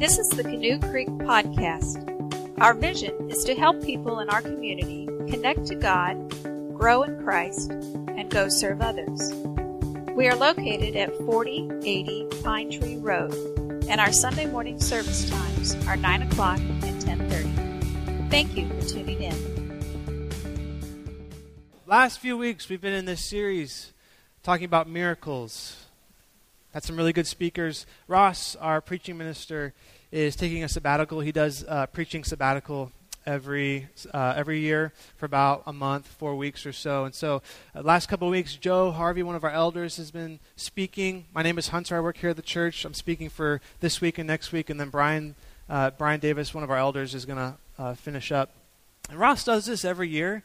This is the Canoe Creek Podcast. Our vision is to help people in our community connect to God, grow in Christ, and go serve others. We are located at 4080 Pine Tree Road, and our Sunday morning service times are 9 o'clock and 10.30. Thank you for tuning in. Last few weeks, we've been in this series talking about miracles. Had some really good speakers. Ross, our preaching minister, is taking a sabbatical. He does uh, preaching sabbatical every uh, every year for about a month, four weeks or so. And so, uh, last couple of weeks, Joe Harvey, one of our elders, has been speaking. My name is Hunter. I work here at the church. I'm speaking for this week and next week, and then Brian uh, Brian Davis, one of our elders, is going to uh, finish up. And Ross does this every year,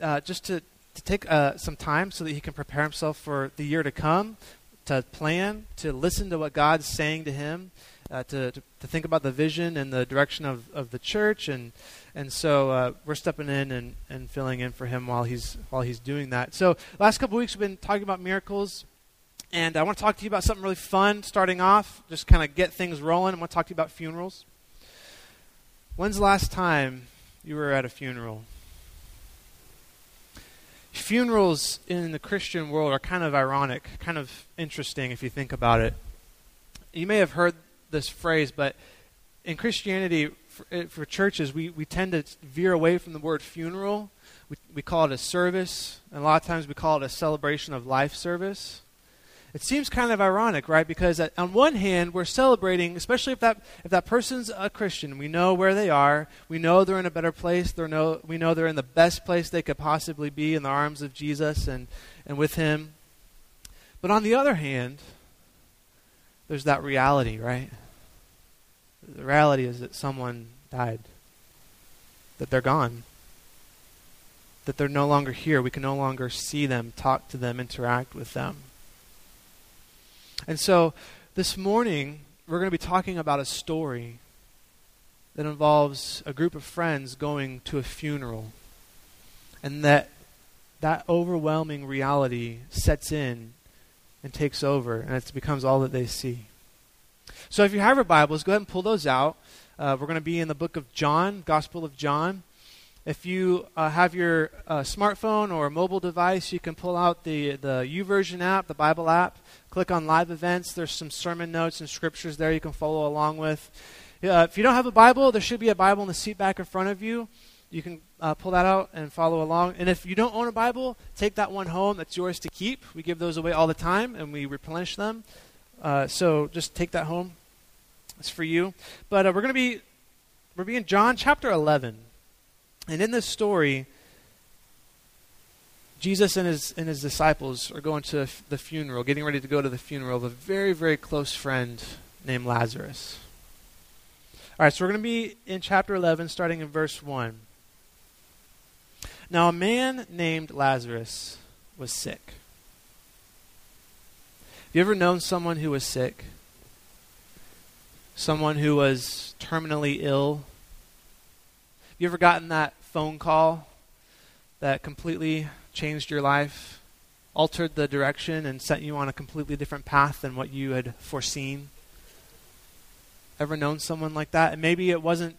uh, just to to take uh, some time so that he can prepare himself for the year to come, to plan, to listen to what God's saying to him, uh, to, to, to think about the vision and the direction of, of the church, and and so uh, we're stepping in and, and filling in for him while he's while he's doing that. So last couple weeks we've been talking about miracles, and I want to talk to you about something really fun. Starting off, just kind of get things rolling. I want to talk to you about funerals. When's the last time you were at a funeral? Funerals in the Christian world are kind of ironic, kind of interesting if you think about it. You may have heard this phrase, but in Christianity, for, eh, for churches, we, we tend to veer away from the word funeral. We, we call it a service, and a lot of times we call it a celebration of life service. It seems kind of ironic, right? Because uh, on one hand, we're celebrating, especially if that if that person's a Christian, we know where they are, we know they're in a better place, they know we know they're in the best place they could possibly be in the arms of Jesus and and with Him. But on the other hand, there's that reality, right? The reality is that someone died, that they're gone, that they're no longer here. We can no longer see them, talk to them, interact with them. And so this morning, we're going to be talking about a story that involves a group of friends going to a funeral. And that that overwhelming reality sets in and takes over, and it becomes all that they see. So if you have your Bibles, go ahead and pull those out. Uh, we're going to be in the book of John, Gospel of John. If you uh, have your uh, smartphone or mobile device, you can pull out the, the YouVersion app, the Bible app, click on live events. There's some sermon notes and scriptures there you can follow along with. Uh, if you don't have a Bible, there should be a Bible in the seat back in front of you. You can uh, pull that out and follow along. And if you don't own a Bible, take that one home. That's yours to keep. We give those away all the time and we replenish them. Uh, so just take that home. It's for you. But uh, we're going to be we're being John chapter 11. And in this story, Jesus and his, and his disciples are going to the funeral, getting ready to go to the funeral of a very, very close friend named Lazarus. All right, so we're going to be in chapter 11, starting in verse 1. Now, a man named Lazarus was sick. Have you ever known someone who was sick? Someone who was terminally ill? Have you ever gotten that phone call that completely changed your life, altered the direction, and set you on a completely different path than what you had foreseen? Ever known someone like that? And maybe it wasn't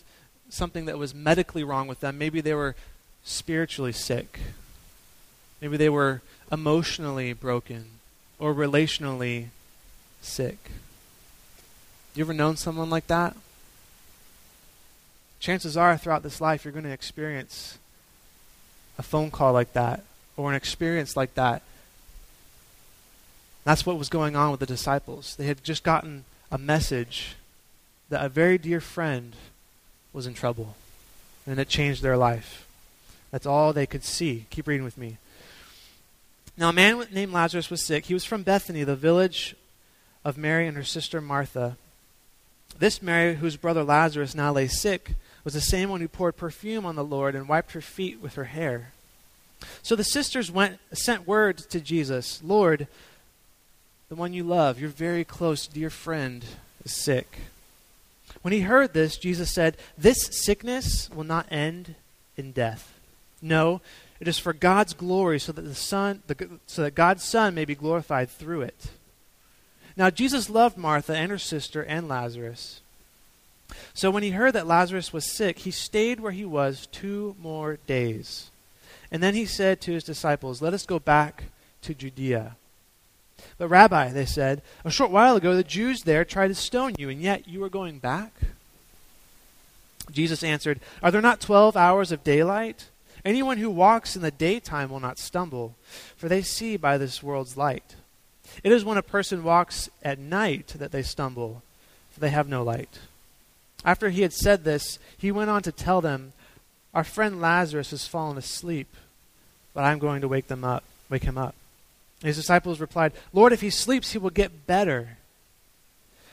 something that was medically wrong with them. Maybe they were spiritually sick. Maybe they were emotionally broken or relationally sick. You ever known someone like that? Chances are, throughout this life, you're going to experience a phone call like that or an experience like that. That's what was going on with the disciples. They had just gotten a message that a very dear friend was in trouble, and it changed their life. That's all they could see. Keep reading with me. Now, a man named Lazarus was sick. He was from Bethany, the village of Mary and her sister Martha. This Mary, whose brother Lazarus now lay sick, was the same one who poured perfume on the Lord and wiped her feet with her hair. So the sisters went, sent word to Jesus Lord, the one you love, your very close dear friend, is sick. When he heard this, Jesus said, This sickness will not end in death. No, it is for God's glory, so that the Son, the, so that God's Son may be glorified through it. Now Jesus loved Martha and her sister and Lazarus. So when he heard that Lazarus was sick, he stayed where he was two more days. And then he said to his disciples, Let us go back to Judea. But, Rabbi, they said, a short while ago the Jews there tried to stone you, and yet you are going back? Jesus answered, Are there not twelve hours of daylight? Anyone who walks in the daytime will not stumble, for they see by this world's light. It is when a person walks at night that they stumble, for they have no light. After he had said this, he went on to tell them, Our friend Lazarus has fallen asleep, but I am going to wake them up, wake him up. His disciples replied, Lord, if he sleeps, he will get better.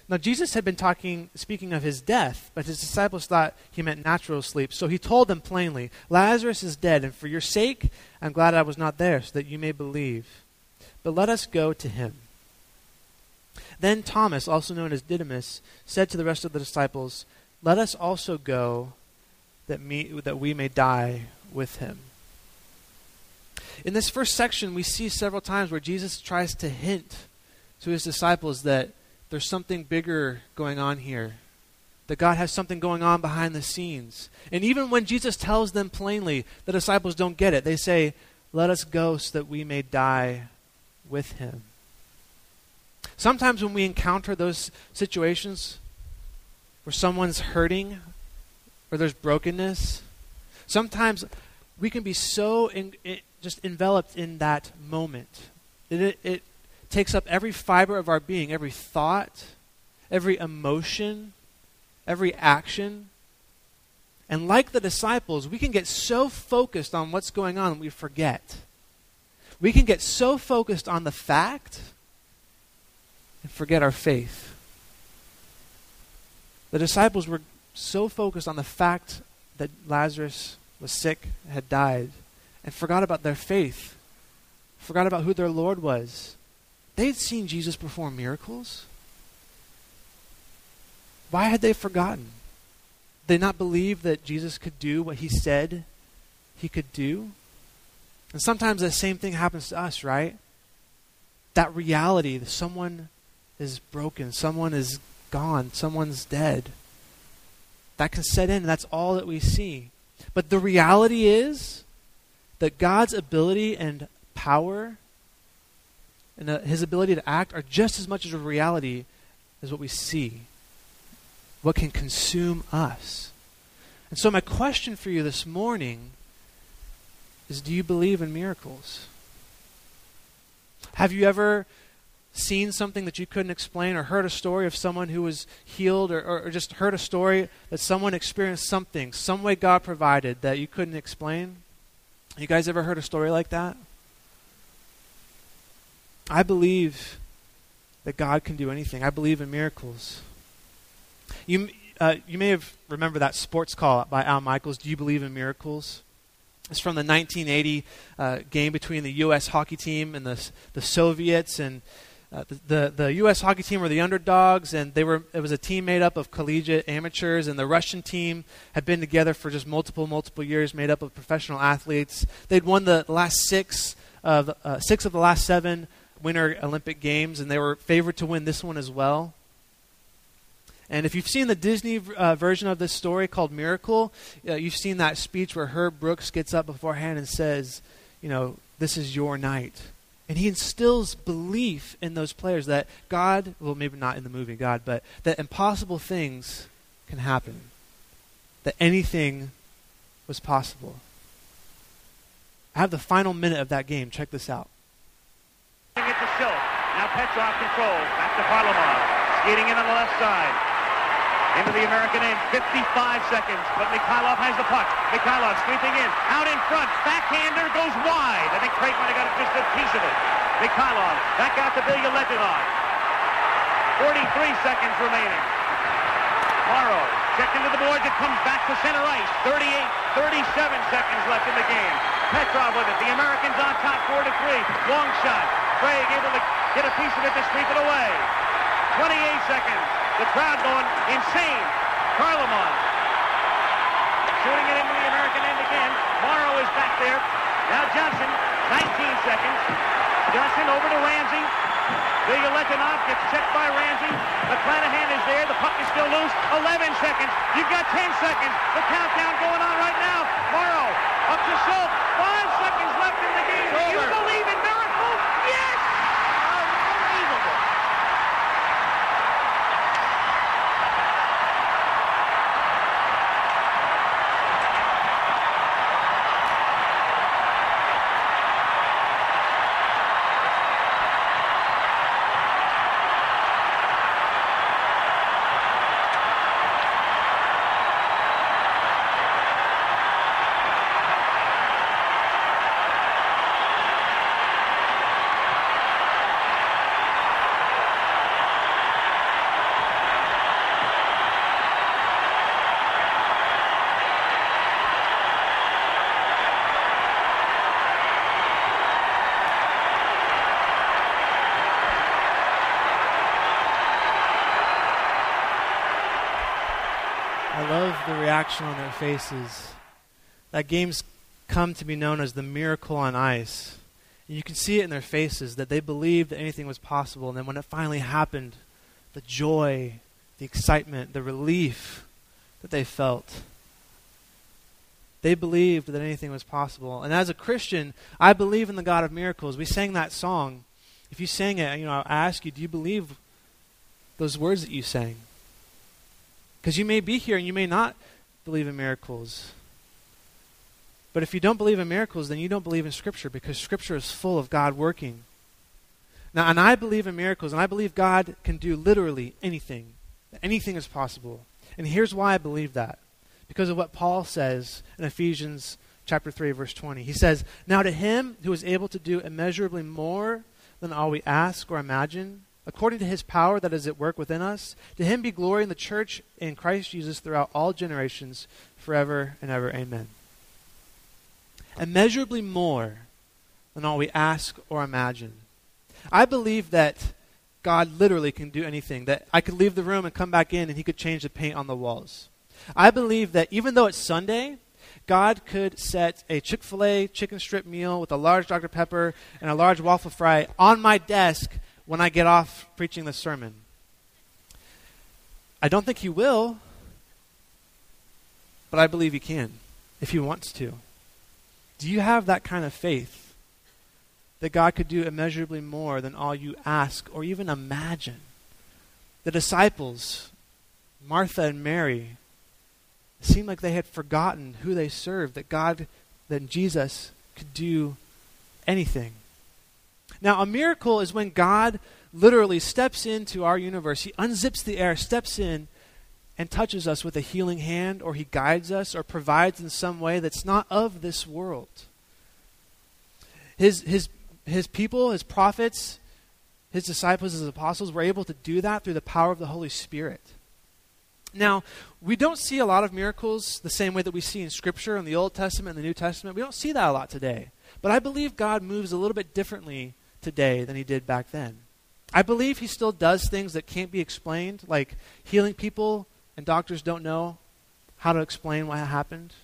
Now Jesus had been talking speaking of his death, but his disciples thought he meant natural sleep. So he told them plainly, Lazarus is dead, and for your sake I'm glad I was not there, so that you may believe. But let us go to him. Then Thomas, also known as Didymus, said to the rest of the disciples, Let us also go that, me, that we may die with him. In this first section, we see several times where Jesus tries to hint to his disciples that there's something bigger going on here, that God has something going on behind the scenes. And even when Jesus tells them plainly, the disciples don't get it. They say, Let us go so that we may die with him. Sometimes when we encounter those situations where someone's hurting or there's brokenness, sometimes we can be so in, in, just enveloped in that moment. It, it, it takes up every fiber of our being, every thought, every emotion, every action. And like the disciples, we can get so focused on what's going on we forget. We can get so focused on the fact and forget our faith. The disciples were so focused on the fact that Lazarus was sick, had died, and forgot about their faith, forgot about who their Lord was. They had seen Jesus perform miracles. Why had they forgotten? Did they not believe that Jesus could do what he said he could do? And sometimes the same thing happens to us, right? That reality that someone is broken, someone is gone, someone's dead. That can set in, and that's all that we see. But the reality is that God's ability and power and uh, his ability to act are just as much as a reality as what we see, what can consume us. And so, my question for you this morning is do you believe in miracles? Have you ever seen something that you couldn't explain or heard a story of someone who was healed or, or, or, just heard a story that someone experienced something, some way God provided that you couldn't explain? You guys ever heard a story like that? I believe that God can do anything. I believe in miracles. You, uh, you may have remembered that sports call by Al Michaels, Do You Believe in Miracles? It's from the 1980 uh, game between the U.S. hockey team and the, the Soviets. And uh, the, the, U.S. hockey team were the underdogs, and they were, it was a team made up of collegiate amateurs. And the Russian team had been together for just multiple, multiple years, made up of professional athletes. They'd won the last six of, uh, six of the last seven Winter Olympic Games, and they were favored to win this one as well. And if you've seen the Disney uh, version of this story called Miracle, uh, you've seen that speech where Herb Brooks gets up beforehand and says, you know, this is your night. And he instills belief in those players that God, well, maybe not in the movie God, but that impossible things can happen. That anything was possible. I have the final minute of that game. Check this out. Now Petrov controls. Back to Varlamov. Skating in on the left side. Into the American end. 55 seconds. But Mikhailov has the puck. Mikhailov sweeping in. Out in front. Backhander goes wide. I think Craig might have got just a piece of it. Mikhailov back out to Bilyaletdinov. 43 seconds remaining. Morrow checked into the boards. It comes back to center ice. 38, 37 seconds left in the game. Petrov with it. The Americans on top, 4 to 3. Long shot. Craig able to get a piece of it to sweep it away. 28 seconds. The crowd going insane. Varlamov shooting it into the American end again. Morrow is back there. Now Johnson, 19 seconds. Johnson over to Ramsey. Bilyaletdinov gets checked by Ramsey. McClanahan is there. The puck is still loose. 11 seconds. You've got 10 seconds. The countdown going on right now. Morrow up to Schultz. Five seconds left in the game. Do you believe in miracles? Yes! Unbelievable. I love the reaction on their faces. That game's come to be known as the miracle on ice. And you can see it in their faces that they believed that anything was possible. And then when it finally happened, the joy, the excitement, the relief that they felt. They believed that anything was possible. And as a Christian, I believe in the God of miracles. We sang that song. If you sang it, you know, I ask you, do you believe those words that you sang? Because you may be here and you may not believe in miracles. But if you don't believe in miracles, then you don't believe in Scripture because Scripture is full of God working. Now, and I believe in miracles, and I believe God can do literally anything. Anything is possible. And here's why I believe that. Because of what Paul says in Ephesians chapter 3 verse 20. He says, "Now to him who is able to do immeasurably more than all we ask or imagine, according to his power that is at work within us, to him be glory in the church in Christ Jesus throughout all generations, forever and ever. Amen." Immeasurably more than all we ask or imagine. I believe that God literally can do anything. That I could leave the room and come back in and he could change the paint on the walls. I believe that even though it's Sunday, God could set a Chick fil A chicken strip meal with a large Dr. Pepper and a large waffle fry on my desk when I get off preaching the sermon. I don't think he will, but I believe he can if he wants to. Do you have that kind of faith that God could do immeasurably more than all you ask or even imagine? The disciples, Martha and Mary, seemed like they had forgotten who they served, that God, that Jesus could do anything. Now, a miracle is when God literally steps into our universe. He unzips the air, steps in, and touches us with a healing hand, or He guides us, or provides in some way that's not of this world. His, his, his people, His prophets, His disciples, His apostles were able to do that through the power of the Holy Spirit. Now, we don't see a lot of miracles the same way that we see in Scripture in the Old Testament and the New Testament. We don't see that a lot today. But I believe God moves a little bit differently today than he did back then. I believe he still does things that can't be explained, like healing people and doctors don't know how to explain what happened.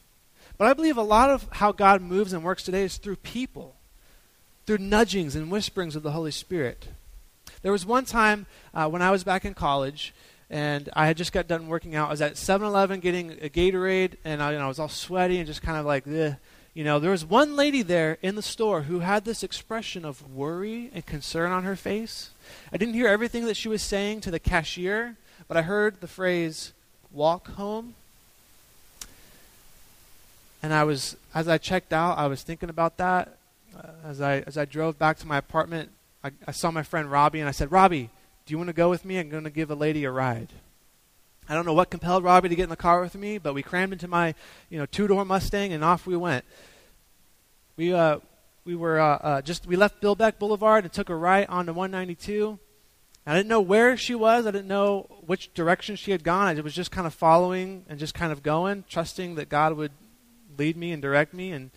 But I believe a lot of how God moves and works today is through people, through nudgings and whisperings of the Holy Spirit. There was one time uh, when I was back in college, and I had just got done working out. I was at 7-Eleven getting a Gatorade, and I, you know, I was all sweaty and just kind of like, Ugh. You know, there was one lady there in the store who had this expression of worry and concern on her face. I didn't hear everything that she was saying to the cashier, but I heard the phrase "walk home." And I was, as I checked out, I was thinking about that. Uh, as I as I drove back to my apartment, I, I saw my friend Robbie, and I said, "Robbie, do you want to go with me? I'm going to give a lady a ride." I don't know what compelled Robbie to get in the car with me, but we crammed into my, you know, two-door Mustang and off we went. We uh, we were uh, uh, just we left Bill Beck Boulevard and took a right onto 192. I didn't know where she was. I didn't know which direction she had gone. I was just kind of following and just kind of going, trusting that God would lead me and direct me. And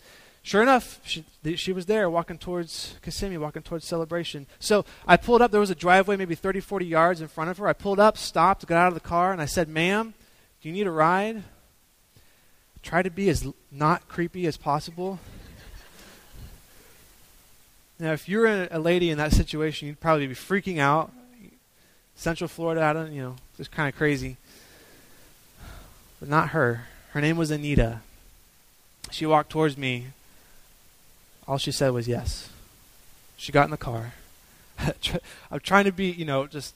sure enough, she, she was there walking towards Kissimmee, walking towards Celebration. So I pulled up. There was a driveway maybe 30, 40 yards in front of her. I pulled up, stopped, got out of the car, and I said, Ma'am, do you need a ride? Try to be as not creepy as possible. Now, if you were a lady in that situation, you'd probably be freaking out. Central Florida, I don't, you know, just kind of crazy. But not her. Her name was Anita. She walked towards me. All she said was yes. She got in the car. I'm trying to be, you know, just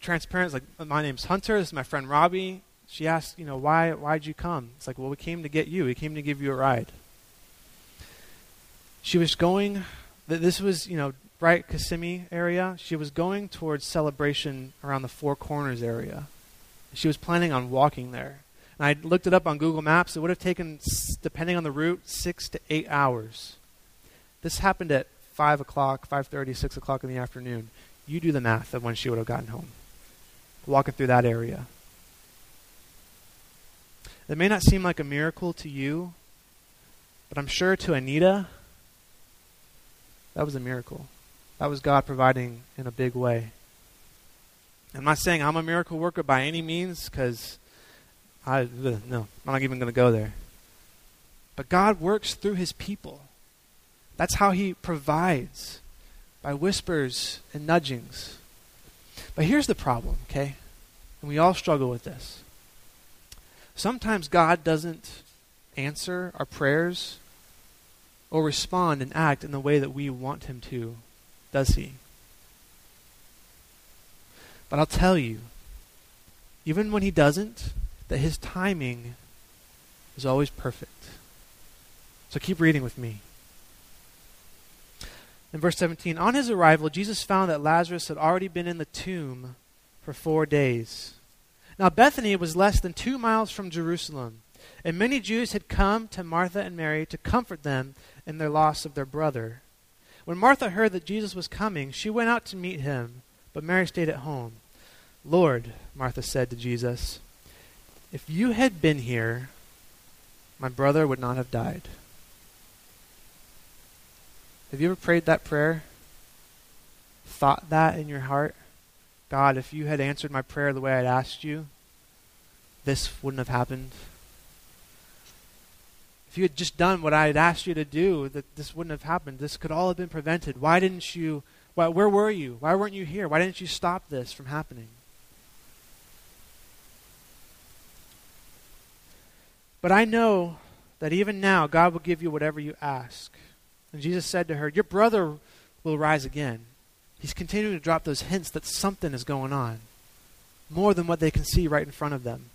transparent. It's like, my name's Hunter. This is my friend Robbie. She asked, you know, why, why'd you come? It's like, well, we came to get you. We came to give you a ride. She was going this was, you know, right Kissimmee area. She was going towards celebration around the Four Corners area. She was planning on walking there. And I looked it up on Google Maps. It would have taken, depending on the route, six to eight hours. This happened at 5 o'clock, 5.30, 6 o'clock in the afternoon. You do the math of when she would have gotten home. Walking through that area. It may not seem like a miracle to you, but I'm sure to Anita, that was a miracle. That was God providing in a big way. I'm not saying I'm a miracle worker by any means, because I no, I'm not even going to go there. But God works through His people. That's how He provides by whispers and nudgings. But here's the problem, okay? And we all struggle with this. Sometimes God doesn't answer our prayers or respond and act in the way that we want him to, does he? But I'll tell you, even when he doesn't, that his timing is always perfect. So keep reading with me. In verse 17, on his arrival, Jesus found that Lazarus had already been in the tomb for four days. Now, Bethany was less than two miles from Jerusalem, and many Jews had come to Martha and Mary to comfort them in their loss of their brother. When Martha heard that Jesus was coming, she went out to meet him, but Mary stayed at home. Lord, Martha said to Jesus, if you had been here, my brother would not have died. Have you ever prayed that prayer? Thought that in your heart? God, if you had answered my prayer the way I'd asked you, this wouldn't have happened. If you had just done what I had asked you to do, that this wouldn't have happened. This could all have been prevented. Why didn't you? Why, where were you? Why weren't you here? Why didn't you stop this from happening? But I know that even now God will give you whatever you ask. And Jesus said to her, Your brother will rise again. He's continuing to drop those hints that something is going on, more than what they can see right in front of them.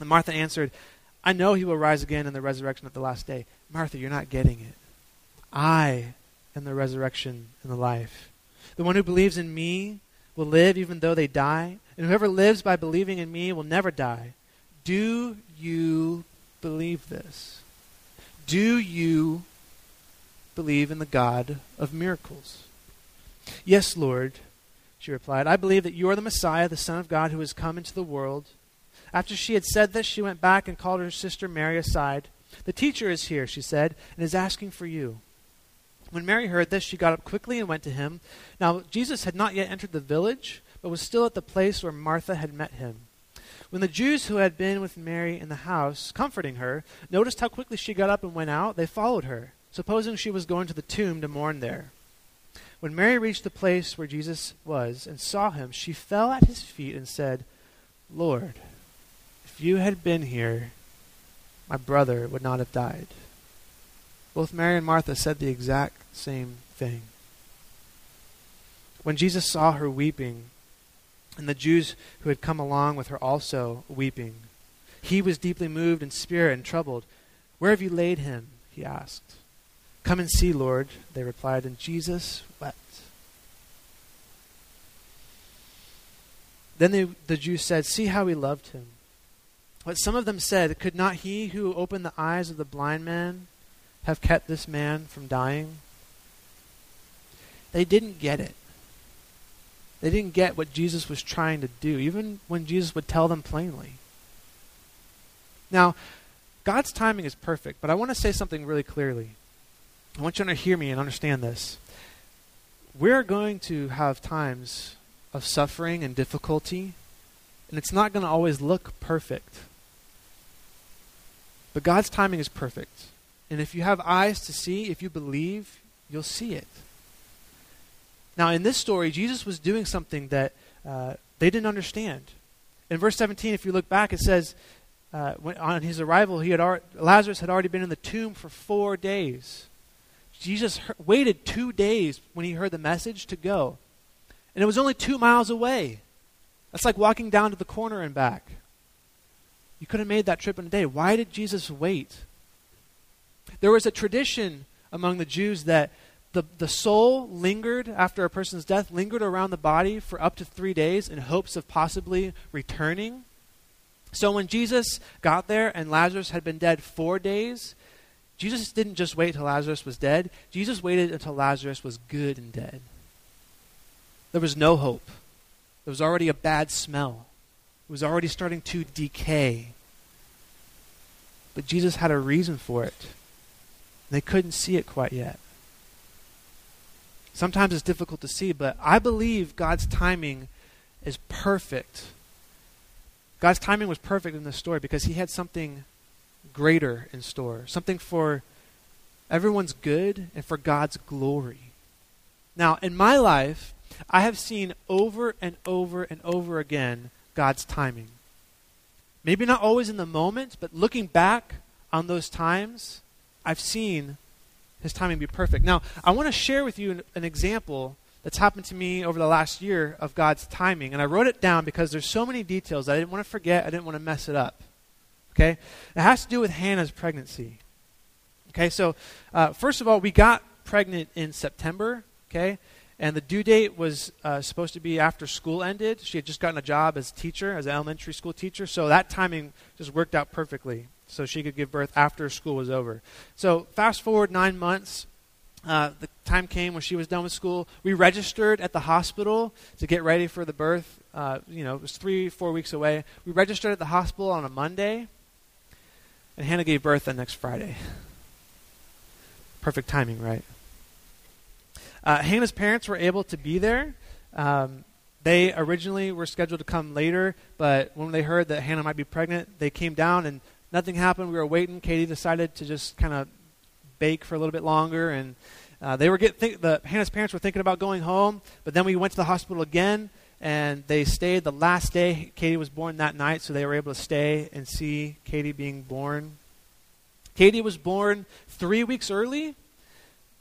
And Martha answered, I know he will rise again in the resurrection at the last day. Martha, you're not getting it. I am the resurrection and the life. The one who believes in me will live even though they die, and whoever lives by believing in me will never die. Do you believe this? Do you believe in the God of miracles? Yes, Lord, she replied. I believe that you are the Messiah, the Son of God, who has come into the world. After she had said this, she went back and called her sister Mary aside. The teacher is here, she said, and is asking for you. When Mary heard this, she got up quickly and went to him. Now, Jesus had not yet entered the village, but was still at the place where Martha had met him. When the Jews who had been with Mary in the house, comforting her, noticed how quickly she got up and went out, they followed her, supposing she was going to the tomb to mourn there. When Mary reached the place where Jesus was and saw him, she fell at his feet and said, Lord, if you had been here, my brother would not have died. Both Mary and Martha said the exact same thing. When Jesus saw her weeping, and the Jews who had come along with her also weeping, he was deeply moved in spirit and troubled. Where have you laid him? he asked. Come and see, Lord, they replied, and Jesus wept. Then they, the Jews said, See how he loved him. But some of them said, Could not he who opened the eyes of the blind man have kept this man from dying? They didn't get it. They didn't get what Jesus was trying to do, even when Jesus would tell them plainly. Now, God's timing is perfect, but I want to say something really clearly. I want you to hear me and understand this. We're going to have times of suffering and difficulty, and it's not going to always look perfect. But God's timing is perfect. And if you have eyes to see, if you believe, you'll see it. Now, in this story, Jesus was doing something that uh, they didn't understand. In verse 17, if you look back, it says, uh, when, on his arrival, he had ar- Lazarus had already been in the tomb for four days. Jesus waited two days when he heard the message to go. And it was only two miles away. That's like walking down to the corner and back. You could have made that trip in a day. Why did Jesus wait? There was a tradition among the Jews that the, the soul lingered after a person's death, lingered around the body for up to three days in hopes of possibly returning. So when Jesus got there and Lazarus had been dead four days, Jesus didn't just wait until Lazarus was dead. Jesus waited until Lazarus was good and dead. There was no hope. There was already a bad smell. It was already starting to decay. But Jesus had a reason for it. They couldn't see it quite yet. Sometimes it's difficult to see, but I believe God's timing is perfect. God's timing was perfect in this story because he had something greater in store, something for everyone's good and for God's glory. Now, in my life, I have seen over and over and over again God's timing. Maybe not always in the moment, but looking back on those times, I've seen his timing be perfect. Now, I want to share with you an, an, example that's happened to me over the last year of God's timing. And I wrote it down because there's so many details I didn't want to forget, I didn't want to mess it up. Okay? It has to do with Hannah's pregnancy. Okay, so uh, first of all, we got pregnant in September. Okay? And the due date was uh, supposed to be after school ended. She had just gotten a job as teacher, as an elementary school teacher. So that timing just worked out perfectly so she could give birth after school was over. So fast forward nine months. Uh, the time came when she was done with school. We registered at the hospital to get ready for the birth. Uh, you know, it was three, four weeks away. We registered at the hospital on a Monday, and Hannah gave birth the next Friday. Perfect timing, right? Uh, Hannah's parents were able to be there. Um, they originally were scheduled to come later, but when they heard that Hannah might be pregnant, they came down and nothing happened. We were waiting. Katie decided to just kind of bake for a little bit longer, and uh, they were get think, the Hannah's parents were thinking about going home, but then we went to the hospital again, and they stayed the last day. Katie was born that night, so they were able to stay and see Katie being born. Katie was born three weeks early,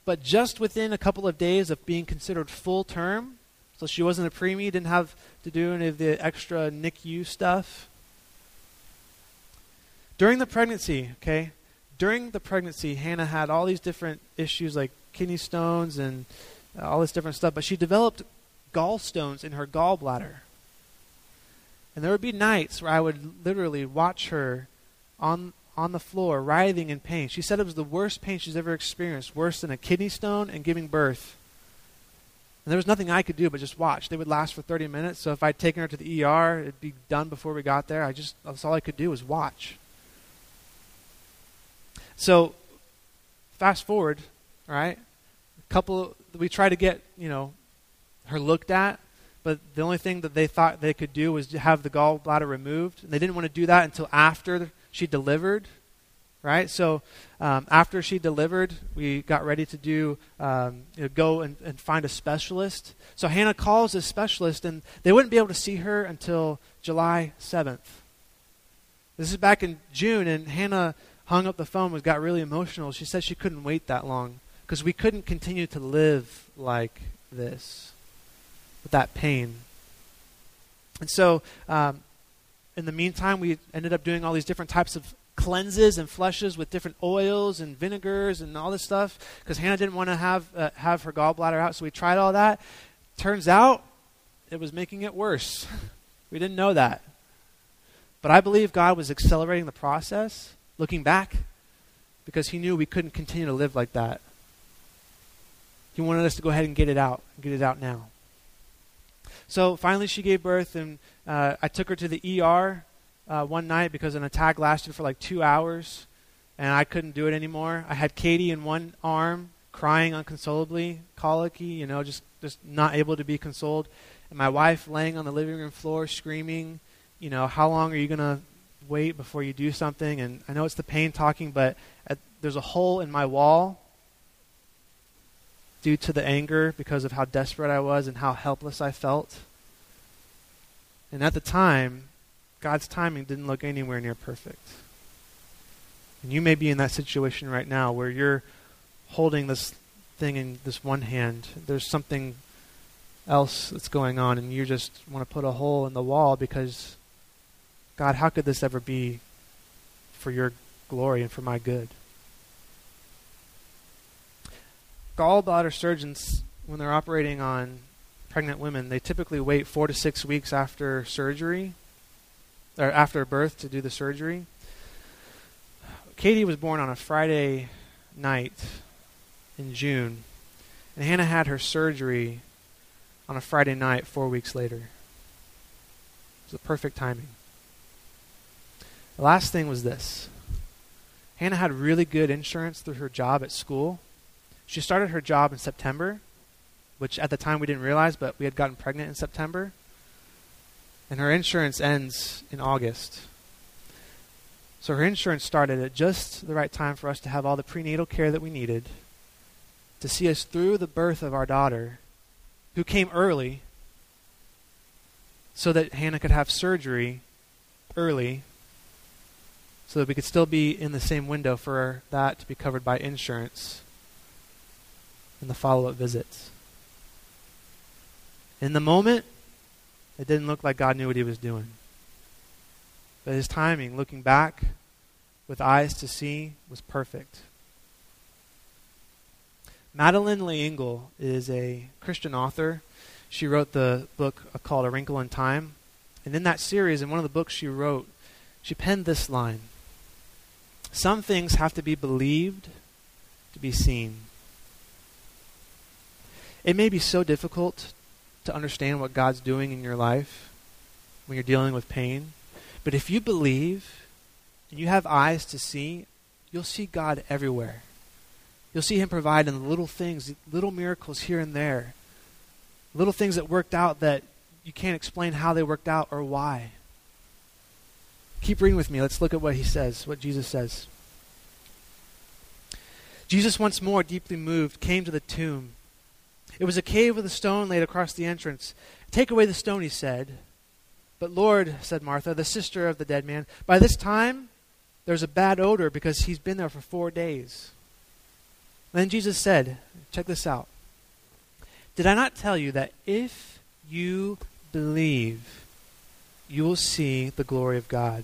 but just within a couple of days of being considered full term. So she wasn't a preemie, didn't have to do any of the extra NICU stuff. During the pregnancy, okay, during the pregnancy, Hannah had all these different issues like kidney stones and all this different stuff, but she developed gallstones in her gallbladder. And there would be nights where I would literally watch her on on the floor, writhing in pain. She said it was the worst pain she's ever experienced, worse than a kidney stone and giving birth. And there was nothing I could do but just watch. They would last for 30 minutes, so if I'd taken her to the ER, it'd be done before we got there. I just that's all I could do was watch. So, fast forward, right? A couple, we try to get, you know, her looked at, but the only thing that they thought they could do was to have the gallbladder removed. And they didn't want to do that until after she delivered, right? So, um, after she delivered, we got ready to do, um, you know, go and, and find a specialist. So, Hannah calls a specialist, and they wouldn't be able to see her until July 7th. This is back in June, and Hannah hung up the phone, was got really emotional. She said she couldn't wait that long because we couldn't continue to live like this with that pain. And so, um, in the meantime, we ended up doing all these different types of cleanses and flushes with different oils and vinegars and all this stuff because Hannah didn't want to have uh, have her gallbladder out. So we tried all that. Turns out, it was making it worse. we didn't know that, but I believe God was accelerating the process looking back because he knew we couldn't continue to live like that. He wanted us to go ahead and get it out, get it out now. So finally, she gave birth, and uh, I took her to the ER uh, one night because an attack lasted for like two hours, and I couldn't do it anymore. I had Katie in one arm, crying unconsolably, colicky, you know, just just not able to be consoled, and my wife laying on the living room floor, screaming, you know, how long are you gonna wait before you do something. And I know it's the pain talking, but at, there's a hole in my wall. Due to the anger because of how desperate I was and how helpless I felt. And at the time, God's timing didn't look anywhere near perfect. And you may be in that situation right now where you're holding this thing in this one hand. There's something else that's going on, and you just want to put a hole in the wall because, God, how could this ever be for your glory and for my good? Gallbladder surgeons, when they're operating on pregnant women, they typically wait four to six weeks after surgery, or after birth to do the surgery. Katie was born on a Friday night in June, and Hannah had her surgery on a Friday night four weeks later. It was the perfect timing. The last thing was this Hannah had really good insurance through her job at school. She started her job in September, which at the time we didn't realize, but we had gotten pregnant in September. And her insurance ends in August. So her insurance started at just the right time for us to have all the prenatal care that we needed to see us through the birth of our daughter, who came early, so that Hannah could have surgery early, so that we could still be in the same window for that to be covered by insurance in the follow up visits. In the moment, it didn't look like God knew what he was doing. But his timing, looking back with eyes to see, was perfect. Madeleine L'Engle is a Christian author. She wrote the book uh, called A Wrinkle in Time. And in that series, in one of the books she wrote, she penned this line Some things have to be believed to be seen. It may be so difficult to understand what God's doing in your life when you're dealing with pain. But if you believe and you have eyes to see, you'll see God everywhere. You'll see Him provide in little things, little miracles here and there, little things that worked out that you can't explain how they worked out or why. Keep reading with me. Let's look at what He says, what Jesus says. Jesus, once more deeply moved, came to the tomb. It was a cave with a stone laid across the entrance. Take away the stone, he said. But Lord, said Martha, the sister of the dead man, by this time there's a bad odor because he's been there for four days. Then Jesus said, check this out. Did I not tell you that if you believe, you will see the glory of God?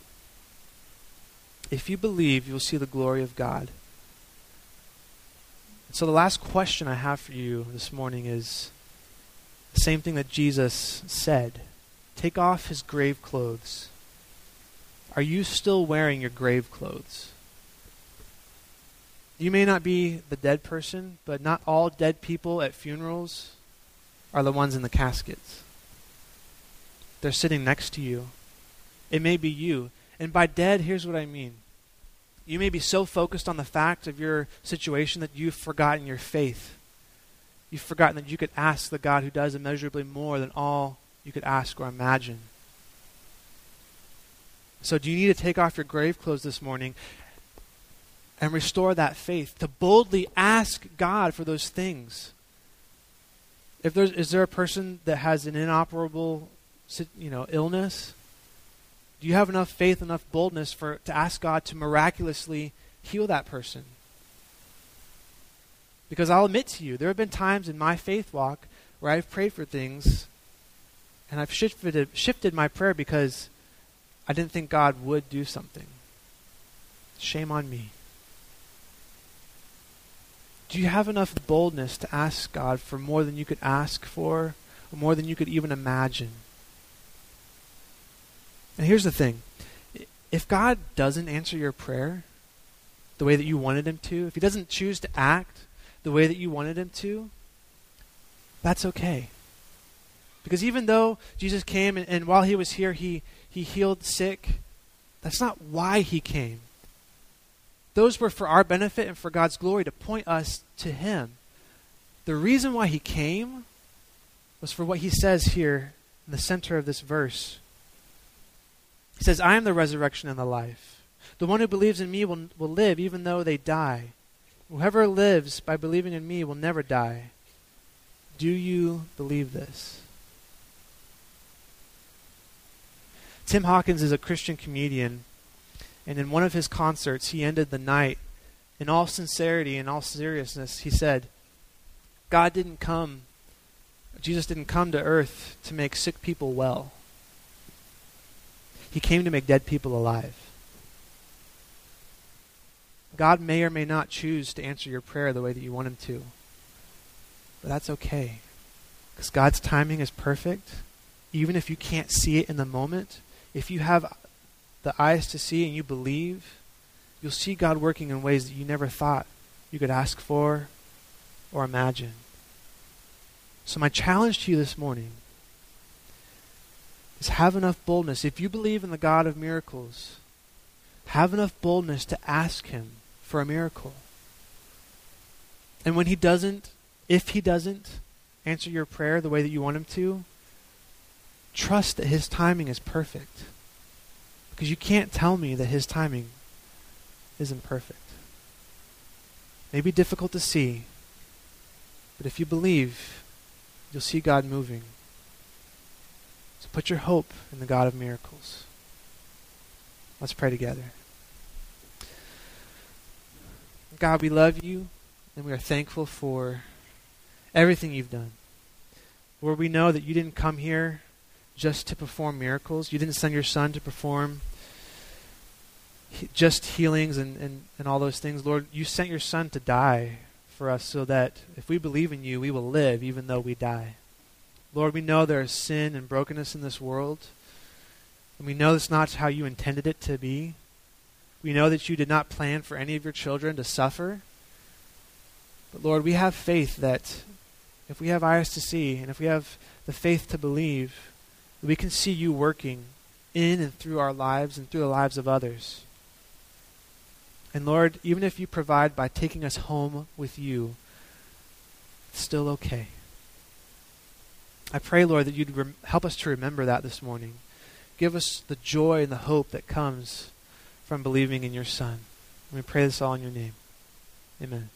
If you believe, you will see the glory of God. So, the last question I have for you this morning is the same thing that Jesus said take off his grave clothes. Are you still wearing your grave clothes? You may not be the dead person, but not all dead people at funerals are the ones in the caskets. They're sitting next to you. It may be you. And by dead, here's what I mean you may be so focused on the fact of your situation that you've forgotten your faith. You've forgotten that you could ask the God who does immeasurably more than all you could ask or imagine. So, do you need to take off your grave clothes this morning and restore that faith to boldly ask God for those things? If there's, is there a person that has an inoperable, you know, illness? Do you have enough faith, enough boldness for to ask God to miraculously heal that person? Because I'll admit to you, there have been times in my faith walk where I've prayed for things and I've shifted, shifted my prayer because I didn't think God would do something. Shame on me. Do you have enough boldness to ask God for more than you could ask for, or more than you could even imagine? And here's the thing if God doesn't answer your prayer the way that you wanted Him to, if He doesn't choose to act the way that you wanted Him to, That's okay. Because even though Jesus came and, and while he was here, he, he healed sick, that's not why he came. Those were for our benefit and for God's glory to point us to him. The reason why he came was for what he says here in the center of this verse. He says, I am the resurrection and the life. The one who believes in me will, will live even though they die. Whoever lives by believing in me will never die. Do you believe this? Tim Hawkins is a Christian comedian, and in one of his concerts, he ended the night in all sincerity and all seriousness. He said, God didn't come, Jesus didn't come to earth to make sick people well. He came to make dead people alive. God may or may not choose to answer your prayer the way that you want Him to. But that's okay. Because God's timing is perfect. Even if you can't see it in the moment, if you have the eyes to see and you believe, you'll see God working in ways that you never thought you could ask for or imagine. So, my challenge to you this morning is have enough boldness. If you believe in the God of miracles, have enough boldness to ask Him for a miracle. And when He doesn't, if He doesn't answer your prayer the way that you want Him to, trust that His timing is perfect. Because you can't tell me that His timing isn't perfect. Maybe difficult to see, but if you believe, you'll see God moving. Put your hope in the God of miracles. Let's pray together. God, we love you and we are thankful for everything you've done. Lord, we know that you didn't come here just to perform miracles. You didn't send your son to perform just healings and, and, and all those things. Lord, you sent your son to die for us so that if we believe in you, we will live even though we die. Lord, we know there is sin and brokenness in this world. And we know that's not how you intended it to be. We know that you did not plan for any of your children to suffer. But Lord, we have faith that if we have eyes to see and if we have the faith to believe, we can see you working in and through our lives and through the lives of others. And Lord, even if you provide by taking us home with you, it's still okay. I pray, Lord, that you'd rem- help us to remember that this morning. Give us the joy and the hope that comes from believing in your Son. We pray this all in your name. Amen.